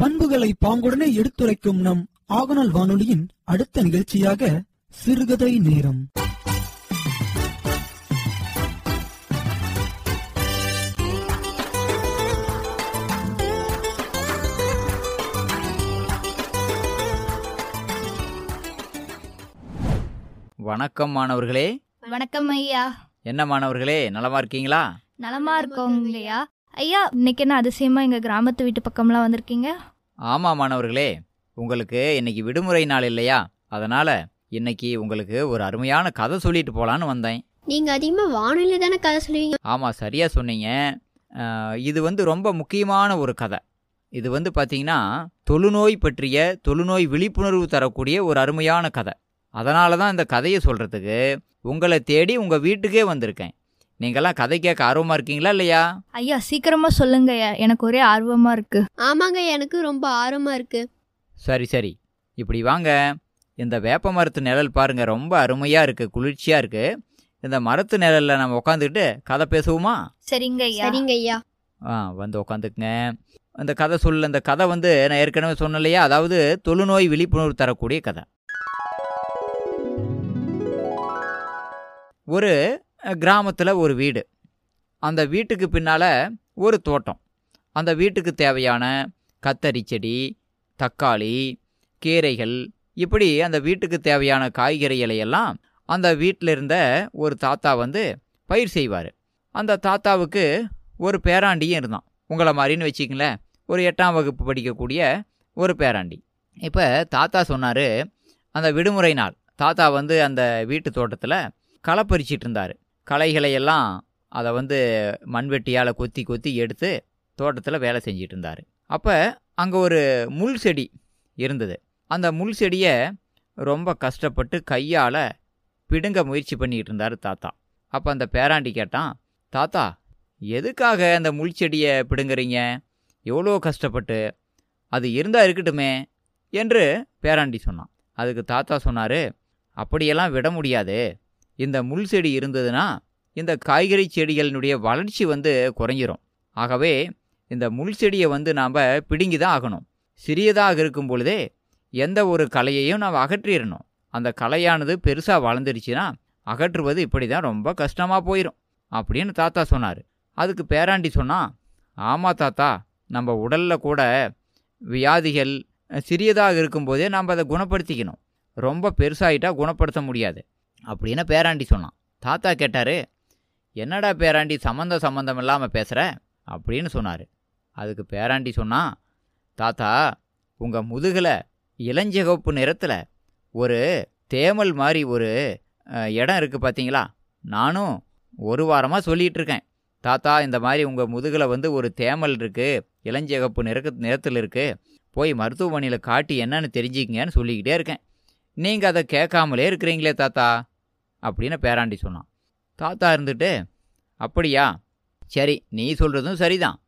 பண்புகளை பாங்குடனே எடுத்துரைக்கும் நம் ஆகநாள் வானொலியின் அடுத்த நிகழ்ச்சியாக சிறுகதை நேரம். வணக்கம் மாணவர்களே. வணக்கம் ஐயா. என்ன மாணவர்களே நலமா இருக்கீங்களா? நலமா இருக்கோங்க ஐயா. ஐயா இன்னைக்கு என்ன அதிசயமா எங்க கிராமத்து வீட்டு பக்கம்லாம் வந்திருக்கீங்க? ஆமா மாணவர்களே. உங்களுக்கு இன்னைக்கு விடுமுறை நாள் இல்லையா? அதனால இன்னைக்கு உங்களுக்கு ஒரு அருமையான கதை சொல்லிட்டு போலான்னு வந்தேன். நீங்க அதிகமா வானொலி தானே கதை சொல்லுவீங்க? ஆமா சரியா சொன்னீங்க. அஹ், இது வந்து ரொம்ப முக்கியமான ஒரு கதை. இது வந்து பார்த்தீங்கன்னா தொழுநோய் பற்றிய தொழுநோய் விழிப்புணர்வு தரக்கூடிய ஒரு அருமையான கதை. அதனால தான் இந்த கதையை சொல்றதுக்கு உங்களை தேடி உங்க வீட்டுக்கே வந்திருக்கேன். நீங்கெல்லாம் கதை கேட்க ஆர்வமா இருக்கீங்களா இல்லையா? ஐயா சீக்கிரமா சொல்லுங்க எனக்கு ஒரே ஆர்வமா இருக்கு. ஆமாங்க எனக்கு ரொம்ப ஆர்வமா இருக்கு. சரி சரி. இப்படி வாங்க. இந்த வேப்ப மரத்து நிழல் பாருங்க. ரொம்ப அருமையா இருக்கு குளிர்ச்சியா இருக்கு. இந்த மரத்து நிழல்ல நம்ம உட்காந்துக்கிட்டு கதை பேசுவோமா? சரிங்க ஐயா. சரிங்க ஐயா. ஆ வந்து உட்காந்துக்குங்க அந்த கதை சொல்ல இந்த கதை வந்து நான் ஏற்கனவே சொன்னேன் இல்லையா அதாவது தொழுநோய் விழிப்புணர்வு தரக்கூடிய கதை. ஒரு கிராமத்தில் ஒரு வீடு. அந்த வீட்டுக்கு பின்னால் ஒரு தோட்டம். அந்த வீட்டுக்கு தேவையான கத்தரி செடி தக்காளி கீரைகள் இப்படி அந்த வீட்டுக்கு தேவையான காய்கறிகளை எல்லாம் அந்த வீட்டில் இருந்த ஒரு தாத்தா வந்து பயிர் செய்வார். அந்த தாத்தாவுக்கு ஒரு பேராண்டியும் இருந்தான். உங்களை மாதிரின்னு வச்சிங்களேன் ஒரு எட்டாம் வகுப்பு படிக்கக்கூடிய ஒரு பேராண்டி. இப்போ தாத்தா சொன்னார் அந்த விடுமுறை நாள் தாத்தா வந்து அந்த வீட்டு தோட்டத்தில் களை பறிச்சிட்டு இருந்தார். களைகளை எல்லாம் அதை வந்து மண்வெட்டியால் கொத்தி கொத்தி எடுத்து தோட்டத்தில் வேலை செஞ்சிட்டு இருந்தார் அப்போ அங்கே ஒரு முள் செடி இருந்தது. அந்த முள் செடியை ரொம்ப கஷ்டப்பட்டு கையால் பிடுங்க முயற்சி பண்ணிக்கிட்டு இருந்தார் தாத்தா. அப்போ அந்த பேராண்டி கேட்டான் தாத்தா எதுக்காக அந்த முள் செடியை பிடுங்குறீங்க? எவ்வளோ கஷ்டப்பட்டு? அது இருந்தால் இருக்கட்டுமே என்று பேராண்டி சொன்னான். அதுக்கு தாத்தா சொன்னார் அப்படியெல்லாம் விட முடியாது. இந்த முள் செடி இருந்ததுன்னா இந்த காய்கறி செடிகளினுடைய வளர்ச்சி வந்து குறைஞ்சிரும். ஆகவே இந்த முள் செடியை வந்து நாம் பிடுங்கி தான் ஆகணும். சிறியதாக இருக்கும் பொழுதே எந்த ஒரு கலையையும் நாம் அகற்றிடணும். அந்த கலையானது பெருசாக வளர்ந்துருச்சுன்னா அகற்றுவது இப்படி தான் ரொம்ப கஷ்டமாக போயிடும் அப்படின்னு தாத்தா சொன்னார். அதுக்கு பேராண்டி சொன்னால் ஆமாம் தாத்தா நம்ம உடலில் கூட வியாதிகள் சிறியதாக இருக்கும்போதே நாம் அதை குணப்படுத்திக்கணும். ரொம்ப பெருசாகிட்டால் குணப்படுத்த முடியாது. அப்படின்னு பேராண்டி சொன்னான். தாத்தா கேட்டார் என்னடா பேராண்டி சம்மந்த சம்மந்தம் இல்லாமல் பேசுகிற அப்படின்னு சொன்னார். அதுக்கு பேராண்டி சொன்னான் தாத்தா உங்கள் முதுகில் இளஞ்சிகப்பு நிறத்தில் ஒரு தேமல் மாதிரி ஒரு இடம் இருக்குது பார்த்தீங்களா நானும் ஒரு வாரமாக சொல்லிகிட்டு இருக்கேன் தாத்தா இந்த மாதிரி உங்கள் முதுகில் வந்து ஒரு தேமல் இருக்குது இளஞ்சிகப்பு நிறக்க நிறத்தில் இருக்குது போய் மருத்துவமனையில் காட்டி என்னன்னு தெரிஞ்சுக்கிங்கன்னு சொல்லிக்கிட்டே இருக்கேன். நீங்கள் அதை கேட்காமலே இருக்கிறீங்களே தாத்தா. அப்படின்னு பேராண்டி சொன்னான். தாத்தா இருந்துட்டு அப்படியா? சரி நீ சொல்கிறதும் சரிதான்.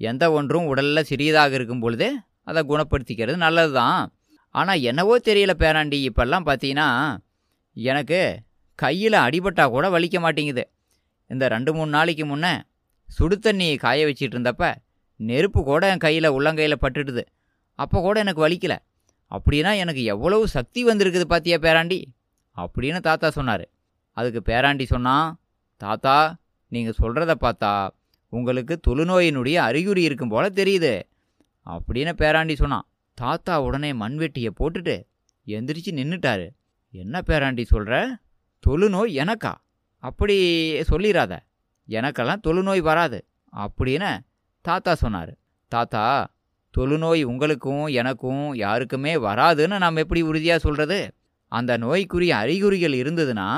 எந்த ஒன்றும் உடலில் சிறியதாக இருக்கும் பொழுதே அதை குணப்படுத்திக்கிறது நல்லது தான் ஆனால் என்னவோ தெரியல பேராண்டி இப்போல்லாம் பார்த்தீங்கன்னா எனக்கு கையில் அடிபட்டால் கூட வலிக்க மாட்டேங்குது. இந்த ரெண்டு மூணு நாளைக்கு முன்னே சுடு தண்ணி காய வச்சிட்டு இருந்தப்ப நெருப்பு கூட என் கையில் உள்ளங்கையில் பட்டுடுது. அப்போ கூட எனக்கு வலிக்கலை. அப்படின்னா எனக்கு எவ்வளவு சக்தி வந்திருக்குது பார்த்தியா பேராண்டி? அப்படின்னு தாத்தா சொன்னார். அதுக்கு பேராண்டி சொன்னான் தாத்தா நீங்கள் சொல்கிறத பார்த்தா உங்களுக்கு தொழுநோயினுடைய அறிகுறி இருக்கும் போல தெரியுது அப்படின்னு பேராண்டி சொன்னான் தாத்தா உடனே மண்வெட்டியை போட்டுட்டு எந்திரிச்சு நின்றுட்டாரு என்ன பேராண்டி சொல்கிற தொழுநோய் எனக்கா? அப்படி சொல்லிடாத எனக்கெல்லாம் தொழுநோய் வராது அப்படின்னு தாத்தா சொன்னார். தாத்தா தொழுநோய் உங்களுக்கும் எனக்கும் யாருக்குமே வராதுன்னு நாம் எப்படி உறுதியாக சொல்கிறது அந்த நோய்க்குரிய அறிகுறிகள் இருந்ததுன்னா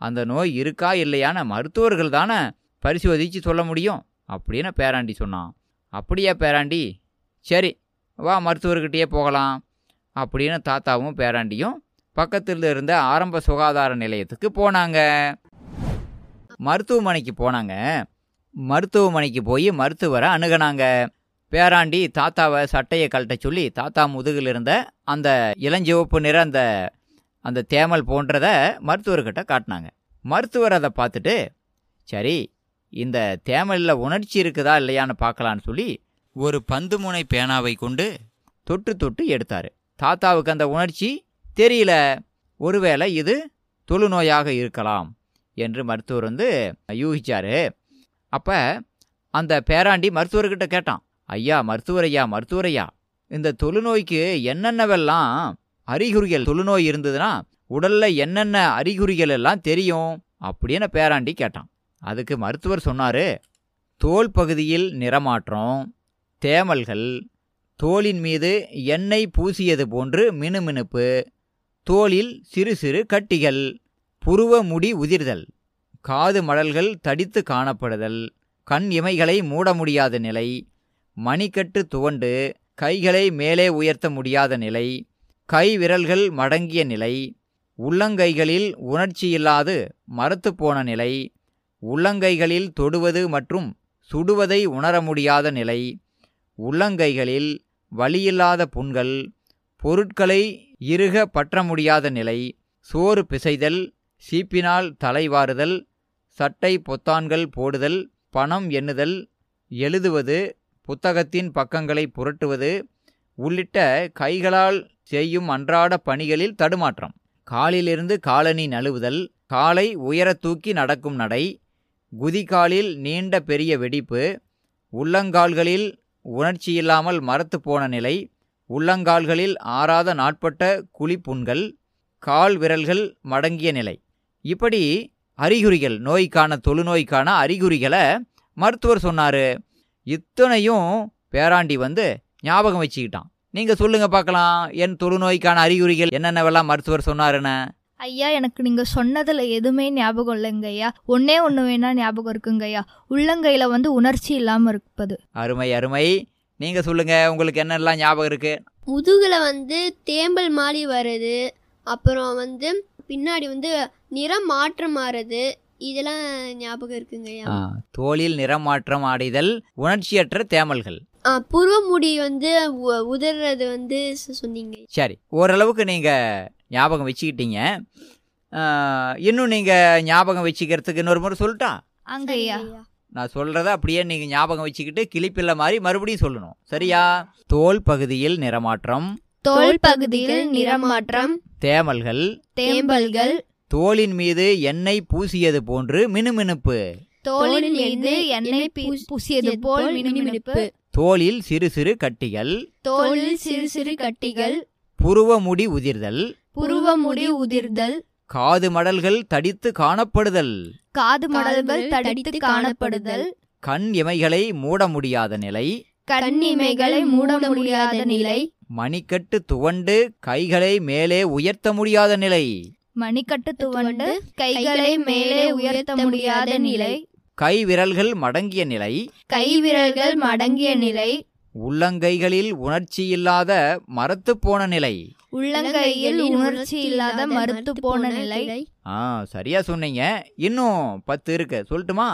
அந்த நோய் இருக்கா இல்லையான மருத்துவர்கள் தானே பரிசோதித்து சொல்ல முடியும் அப்படின்னு பேராண்டி சொன்னான். அப்படியா பேராண்டி. சரி வா மருத்துவர்கிட்டயே போகலாம் அப்படின்னு தாத்தாவும் பேராண்டியும் பக்கத்தில் இருந்த ஆரம்ப சுகாதார நிலையத்துக்கு போனாங்க. மருத்துவமனைக்கு போனாங்க. மருத்துவமனைக்கு போய் மருத்துவரை அணுகுனாங்க. பேராண்டி தாத்தாவை சட்டையை கழட்ட சொல்லி தாத்தா முதுகில் இருந்த அந்த இளஞ்சிவப்பு நிற அந்த அந்த தேமல் போன்றத மருத்துவர்கிட்ட காட்டினாங்க. மருத்துவர் அதை பார்த்துட்டு சரி இந்த தேமலில் உணர்ச்சி இருக்குதா இல்லையான்னு பார்க்கலான்னு சொல்லி ஒரு பந்து முனை பேனாவை கொண்டு தொட்டு தொட்டு எடுத்தார். தாத்தாவுக்கு அந்த உணர்ச்சி தெரியல ஒருவேளை இது தொழுநோயாக இருக்கலாம் என்று மருத்துவர் வந்து யூகிச்சார். அப்போ அந்த பேராண்டி மருத்துவர்கிட்ட கேட்டான் ஐயா மருத்துவரையா மருத்துவரையா இந்த தொழுநோய்க்கு என்னென்னவெல்லாம் அறிகுறிகள் தொழுநோய் இருந்ததுன்னா உடல்ல என்னென்ன அறிகுறிகள் எல்லாம் தெரியும் அப்படின்னு பேராண்டி கேட்டான். அதுக்கு மருத்துவர் சொன்னார் தோல் பகுதியில் நிறமாற்றம் தேமல்கள் தோலின் மீது எண்ணெய் பூசியது போன்று மினுமினுப்பு தோலில் சிறு சிறு கட்டிகள் புருவ முடி உதிர்தல் காது மடல்கள் தடித்து காணப்படுதல் கண் இமைகளை மூட முடியாத நிலை மணிக்கட்டு துவண்டு கைகளை மேலே உயர்த்த முடியாத நிலை கை விரல்கள் மடங்கிய நிலை உள்ளங்கைகளில் உணர்ச்சியில்லாது மரத்துப்போன நிலை உள்ளங்கைகளில் தொடுவது மற்றும் சுடுவதை உணர முடியாத நிலை உள்ளங்கைகளில் வலியில்லாத புண்கள் பொருட்களை இறுக பற்ற முடியாத நிலை சோறு பிசைதல் சீப்பினால் தலைவாறுதல் சட்டை பொத்தான்கள் போடுதல் பணம் எண்ணுதல் எழுதுவது புத்தகத்தின் பக்கங்களை புரட்டுவது உள்ளிட்ட கைகளால் செய்யும் அன்றாட பணிகளில் தடுமாற்றம். காலிலிருந்து காலணி நழுவுதல் காலை உயர தூக்கி நடக்கும் நடை குதிகாலில் நீண்ட பெரிய வெடிப்பு உள்ளங்கால்களில் உணர்ச்சியில்லாமல் மரத்து போன நிலை உள்ளங்கால்களில் ஆறாத நாட்பட்ட குழிப்புண்கள் கால் விரல்கள் மடங்கிய நிலை. இப்படி அறிகுறிகள் நோய்க்கான தொழுநோய்க்கான அறிகுறிகளை மருத்துவர் சொன்னார். இத்தனையும் பேராண்டி வந்து ஞாபகம் வச்சுக்கிட்டான். நீங்கள் சொல்லுங்க பார்க்கலாம். என் தொழுநோய்க்கான அறிகுறிகள் என்னென்னவெல்லாம் மருத்துவர் சொன்னாருன்னு ஐயா எனக்கு நீங்க சொன்னதுல எதுவுமே ஞாபகம் இல்லைங்க ஐயா. ஒன்னே ஒண்ணு வேணா ஞாபகம் இருக்குங்க ஐயா. உள்ளங்கையில வந்து உணர்ச்சி இல்லாம இருப்பது. அருமை அருமை. நீங்கள் சொல்லுங்க உங்களுக்கு என்னெல்லாம் ஞாபகம் இருக்கு? முதுகுல வந்து தேம்பல் மாறி வருது அப்புறம் வந்து பின்னாடி வந்து நிறம் மாற்றம் மாறுது இதெல்லாம் ஞாபகம் இருக்குங்கய்யா ஆ, தோலில் நிறமாற்றம் ஆடைதல் உணர்ச்சியற்ற தேமல்கள். புருவ முடி வந்து உதறது வந்து சொன்னீங்க. சரி ஓரளவுக்கு நீங்கள் ஞாபகம் வச்சுக்கிட்டீங்க. இன்னும் நீங்கள் ஞாபகம் வச்சுக்கிறதுக்கு இன்னொரு முறை சொல்லட்டா? அங்க ஐயா நான் சொல்கிறத அப்படியே நீங்கள் ஞாபகம் வச்சுக்கிட்டு கிளிப்பில்ல மாதிரி மறுபடியும் சொல்லணும். சரியா? தோல் பகுதியில் நிறமாற்றம். தோல் பகுதியில் நிறமாற்றம். தேமல்கள். தேம்பல்கள். தோலின் மீது எண்ணெய் பூசியது போன்று மினுமினுப்பு. தோலின் மீது எண்ணெய் பூசியது போல் மினுமினுப்பு. தோலில் சிறு சிறு கட்டிகள் தோலில் சிறு சிறு கட்டிகள் புருவ முடி உதிர்தல் புருவ முடி உதிர்தல் காது மடல்கள் தடித்து காணப்படுதல் காது மடல்கள் தடித்து காணப்படுதல் கண் இமைகளை மூட முடியாத நிலை கண்ணிமைகளை மூட முடியாத நிலை மணிக்கட்டு துவண்டு கைகளை மேலே உயர்த்த முடியாத நிலை. மணிக்கட்டு துவண்டு கைகளை மேலே உயர்த்த முடியாத நிலை கை விரல்கள் மடங்கிய நிலை கை விரல்கள் மடங்கிய நிலை உள்ளங்கைகளில் உணர்ச்சியில்லாத மரத்துப் போன நிலை. உள்ளங்கையில் உணர்ச்சி இல்லாத மறுத்து போன நிலை. ஆ சரியா சொன்னீங்க. இன்னும் பத்து இருக்கு. சொல்லட்டுமா?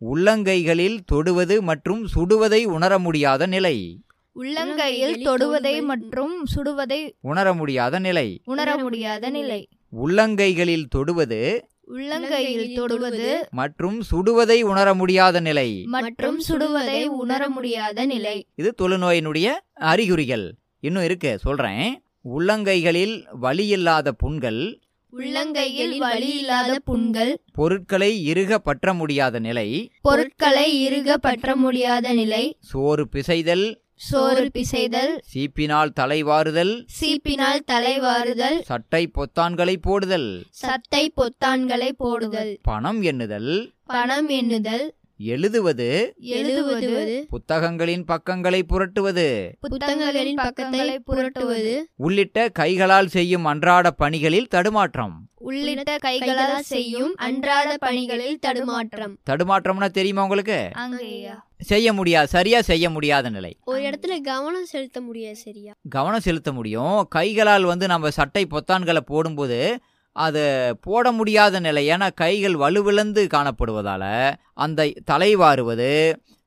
உள்ளங்கைகளில் தொடுவது மற்றும் சுடுவதை உணர முடியாத நிலை. உள்ளங்கையில் தொடுவதை மற்றும் சுடுவதை உணர முடியாத நிலை. உணர முடியாத நிலை. உள்ளங்கைகளில் தொடுவது உள்ளங்கையில் தொடுவது மற்றும் சுடுவதை உணர முடியாத நிலை. மற்றும் சுடுவதை உணர முடியாத நிலை. இது தொழுநோயினுடைய அறிகுறிகள். இன்னும் இருக்கு சொல்றேன். உள்ளங்கைகளில் வலியில்லாத புண்கள். உள்ளங்கையில் வலி இல்லாத புண்கள். பொருட்களை இறுக பற்ற முடியாத நிலை. பொருட்களை இறுக பற்ற முடியாத நிலை. சோறு பிசைதல் சோறு பிசைதல் சீப்பினால் தலைவாறுதல் சீப்பினால் தலைவாறுதல் சட்டை பொத்தான்களை போடுதல் சட்டை பொத்தான்களை போடுதல் பணம் எண்ணுதல் பணம் எண்ணுதல் எழுதுவது எழுதுவது புத்தகங்களின் பக்கங்களை புரட்டுவது புத்தகங்களின் பக்கங்களை புரட்டுவது உள்ளிட்ட கைகளால் செய்யும் அன்றாட பணிகளில் தடுமாற்றம் உள்ளிட்ட கைகளால் செய்யும் அன்றாட பணிகளில் தடுமாற்றம் தடுமாற்றம்னா தெரியுமா உங்களுக்கு? செய்ய முடியாது சரியா செய்ய முடியாத நிலை. ஒரு இடத்துல கவனம் செலுத்த முடியாது சரியா. கவனம் செலுத்த முடியும். கைகளால் வந்து நம்ம சட்டை பொத்தான்களை போடும்போது அது போட முடியாத நிலை. ஏன்னா கைகள் வலுவிழந்து காணப்படுவதால அந்த தலை வாருவது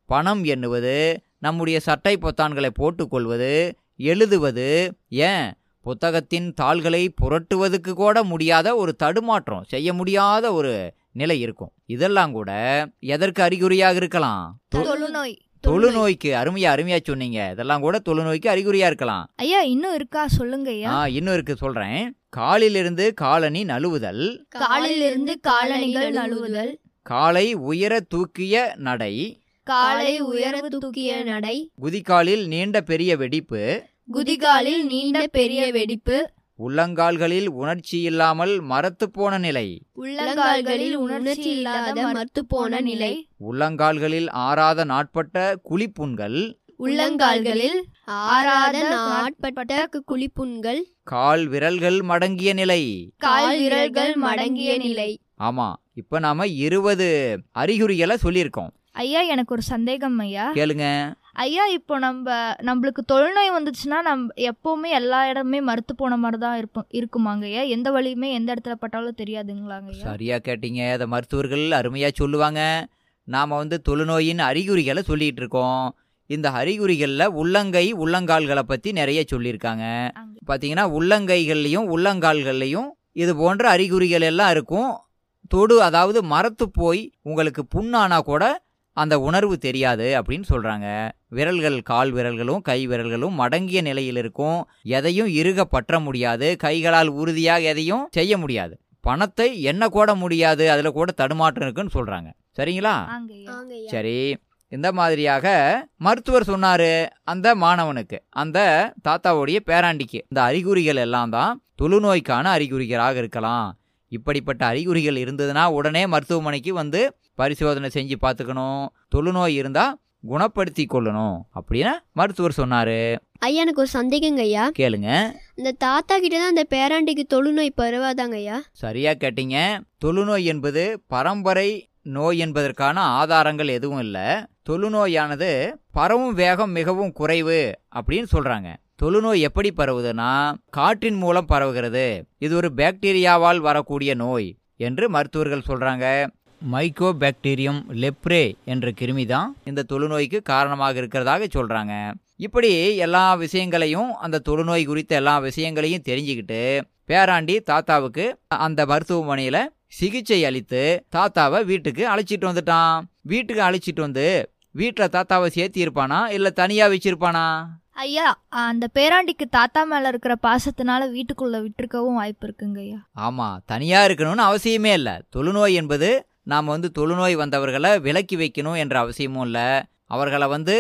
பணம் எண்ணுவது நம்முடைய சட்டை பொத்தான்களை போட்டுக்கொள்வது எழுதுவது ஏன்? புத்தகத்தின் தாள்களை புரட்டுவதுக்கு கூட முடியாத ஒரு தடுமாற்றம் செய்ய முடியாத ஒரு நிலை இருக்கும். இதெல்லாம் கூட எதற்கு அறிகுறியாக இருக்கலாம்? தொழுநோய். தொழுநோய்க்கு அருமையா அருமையா சொன்னீங்க. இதெல்லாம் கூட தொழுநோய்க்கு அறிகுறியா இருக்கலாம். ஐயா இன்னும் இருக்கா? சொல்லுங்க ஐயா. ஆ இன்னும் இருக்கு சொல்றேன். காலிலிருந்து காலணி நழுவுதல். காலிலிருந்து காலணிகள் நழுவுதல். காலை உயர தூக்கிய நடை. காலை உயர தூக்கிய நடை. குதிகாலில் நீண்ட பெரிய வெடிப்பு. குதிகாலில் நீண்ட பெரிய வெடிப்பு. உள்ளங்கால்களில் உணர்ச்சி இல்லாமல் மரத்து போன நிலை. உள்ளங்கால்களில் உணர்ச்சி இல்லாத மறுத்து போன நிலை. உள்ளங்கால்களில் ஆறாத நாட்பட்ட குழிப்புண்கள் உள்ளங்கால்களில் ஆறாத நாட்பட்ட குழிப்புண்கள் கால் விரல்கள் மடங்கிய நிலை. கால் விரல்கள் மடங்கிய நிலை. ஆமா இப்ப நாம இருபது அறிகுறிகளை சொல்லியிருக்கோம். ஐயா எனக்கு ஒரு சந்தேகம் ஐயா. கேளுங்க. ஐயா இப்போ நம்ம நம்மளுக்கு தொழுநோய் வந்துச்சுன்னா நம்ம எப்பவுமே எல்லா இடமுமே மறுத்து போன மாதிரி தான் இருப்போம் இருக்குமாங்க ஐயா? எந்த வழியுமே எந்த இடத்துல பட்டாலும் தெரியாதுங்களாங்க சரியா கேட்டீங்க. அதை மருத்துவர்கள் அருமையா சொல்லுவாங்க. நாம வந்து தொழுநோயின் அறிகுறிகளை சொல்லிட்டு இருக்கோம். இந்த அறிகுறிகளில் உள்ளங்கை உள்ளங்கால்களை பத்தி நிறைய சொல்லியிருக்காங்க. பார்த்தீங்கன்னா உள்ளங்கைகள்லையும் உள்ளங்கால்கள்லையும் இது போன்ற அறிகுறிகள் எல்லாம் இருக்கும். தொடு அதாவது மரத்து போய் உங்களுக்கு புண்ணானா கூட அந்த உணர்வு தெரியாது அப்படின்னு சொல்றாங்க. விரல்கள் கால் விரல்களும் கை விரல்களும் மடங்கிய நிலையில் இருக்கும். எதையும் இறுக பற்ற முடியாது. கைகளால் உறுதியாக எதையும் செய்ய முடியாது. பணத்தை எண்ண கூட முடியாது. அதுல கூட தடுமாற்றம் இருக்குன்னு சொல்றாங்க. சரிங்களா? சரி. இந்த மாதிரியாக மருத்துவர் சொன்னாரு அந்த மாணவனுக்கு அந்த தாத்தாவுடைய பேராண்டிக்கு. இந்த அறிகுறிகள் எல்லாம் தான் தொழுநோய்க்கான அறிகுறிகளாக இருக்கலாம். இப்படிப்பட்ட அறிகுறிகள் இருந்ததுன்னா உடனே மருத்துவமனைக்கு வந்து பரிசோதனை செஞ்சு பார்த்துக்கணும். தொழுநோய் இருந்தா குணப்படுத்தி கொள்ளணும் அப்படின்னு மருத்துவர் சொன்னாரு. ஐயா எனக்கு ஒரு சந்தேகங்க ஐயா. கேளுங்க. இந்த தாத்தா கிட்ட தான் அந்த பேராண்டிக்கு தொழுநோய் பரவாதாங்க ஐயா? சரியா கேட்டீங்க. தொழுநோய் என்பது பரம்பரை நோய் என்பதற்கான ஆதாரங்கள் எதுவும் இல்லை. தொழுநோயானது பரவும் வேகம் மிகவும் குறைவு அப்படின்னு சொல்கிறாங்க தொழுநோய் எப்படி பரவுதுன்னா காற்றின் மூலம் பரவுகிறது. இது ஒரு பாக்டீரியாவால் வரக்கூடிய நோய் என்று மருத்துவர்கள் சொல்கிறாங்க மைக்கோ பாக்டீரியம் லெப்ரே என்ற கிருமி தான் இந்த தொழுநோய்க்கு காரணமாக இருக்கிறதாக சொல்கிறாங்க இப்படி எல்லா விஷயங்களையும் அந்த தொழுநோய் குறித்த எல்லா விஷயங்களையும் தெரிஞ்சுக்கிட்டு பேராண்டி தாத்தாவுக்கு அந்த மருத்துவமனையில சிகிச்சை அளித்து தாத்தாவை வீட்டுக்கு அழைச்சிட்டு வந்துட்டான். வீட்டுக்கு அழைச்சிட்டு வந்து வீட்டில் தாத்தாவை சேர்த்தி இருப்பானா இல்லை தனியாக வச்சிருப்பானா? ஐயா அந்த பேராண்டிக்கு தாத்தா மேல இருக்கிற பாசத்தினால வீட்டுக்குள்ள விட்டுருக்கவும் வாய்ப்பு இருக்குங்க ஐயா. ஆமாம் தனியாக இருக்கணும்னு அவசியமே இல்லை. தொழுநோய் என்பது நாம் வந்து தொழுநோய் வந்தவர்களை விலக்கி வைக்கணும் என்ற அவசியமும் இல்லை. அவர்களை வந்து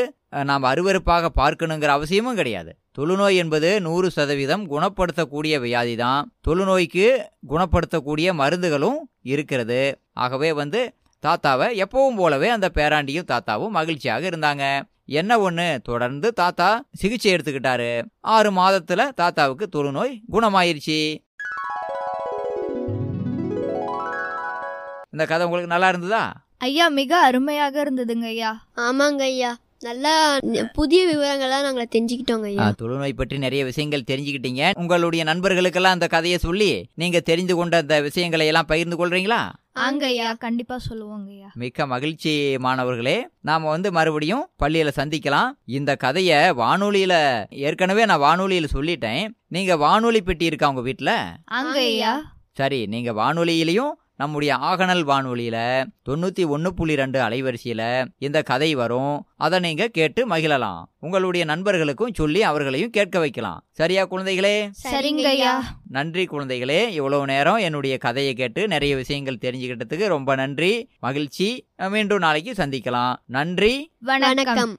நாம் அருவருப்பாக பார்க்கணுங்கிற அவசியமும் கிடையாது. தொழுநோய் என்பது நூறு சதவீதம் குணப்படுத்தக்கூடிய வியாதி தான் தொழுநோய்க்கு குணப்படுத்தக்கூடிய மருந்துகளும் இருக்கிறது. ஆகவே வந்து தாத்தாவை எப்பவும் போலவே அந்த பேராண்டியும் தாத்தாவும் மகிழ்ச்சியாக இருந்தாங்க. என்ன ஒன்று தொடர்ந்து தாத்தா சிகிச்சை எடுத்துக்கிட்டாரு. ஆறு மாதத்துல தாத்தாவுக்கு தொழுநோய் குணமாயிருச்சு. இந்த கதை உங்களுக்கு நல்லா இருந்ததா? ஐயா மிக அருமையாக இருந்ததுங்க ஐயா. ஆமாங்க ஐயா. நல்லா புதிய விவரங்கள்லாம் நாங்கள் தெரிஞ்சுக்கிட்டோங்க தொழுநோய் பற்றி நிறைய விஷயங்கள் தெரிஞ்சுக்கிட்டீங்க. உங்களுடைய நண்பர்களுக்கெல்லாம் அந்த கதையை சொல்லி நீங்க தெரிந்து கொண்ட அந்த விஷயங்களை எல்லாம் பகிர்ந்து கொள்றீங்களா? ஆங்க ஐயா கண்டிப்பா சொல்லுவோங்க ஐயா. மிக்க மகிழ்ச்சி மாணவர்களே. நாம வந்து மறுபடியும் பள்ளியில சந்திக்கலாம். இந்த கதையை வானொலியில ஏற்கனவே நான் வானொலியில சொல்லிட்டேன். நீங்க வானொலி பெட்டி இருக்கா உங்க வீட்ல? ஆங்க ஐயா. சரி நீங்க வானொலியிலையும் நம்முடைய ஆகனல் வானொலியில தொண்ணூத்தி ஒன்னு புள்ளி ரெண்டு அலைவரிசையில இந்த கதை வரும். அதை நீங்க கேட்டு மகிழலாம். உங்களுடைய நண்பர்களுக்கும் சொல்லி அவர்களையும் கேட்க வைக்கலாம். சரியா குழந்தைகளே? சரிங்க ஐயா நன்றி குழந்தைகளே. இவ்வளவு நேரம் என்னுடைய கதையை கேட்டு நிறைய விஷயங்கள் தெரிஞ்சுக்கிட்டதுக்கு ரொம்ப நன்றி. மகிழ்ச்சி. மீண்டும் நாளைக்கு சந்திக்கலாம். நன்றி. வணக்கம்.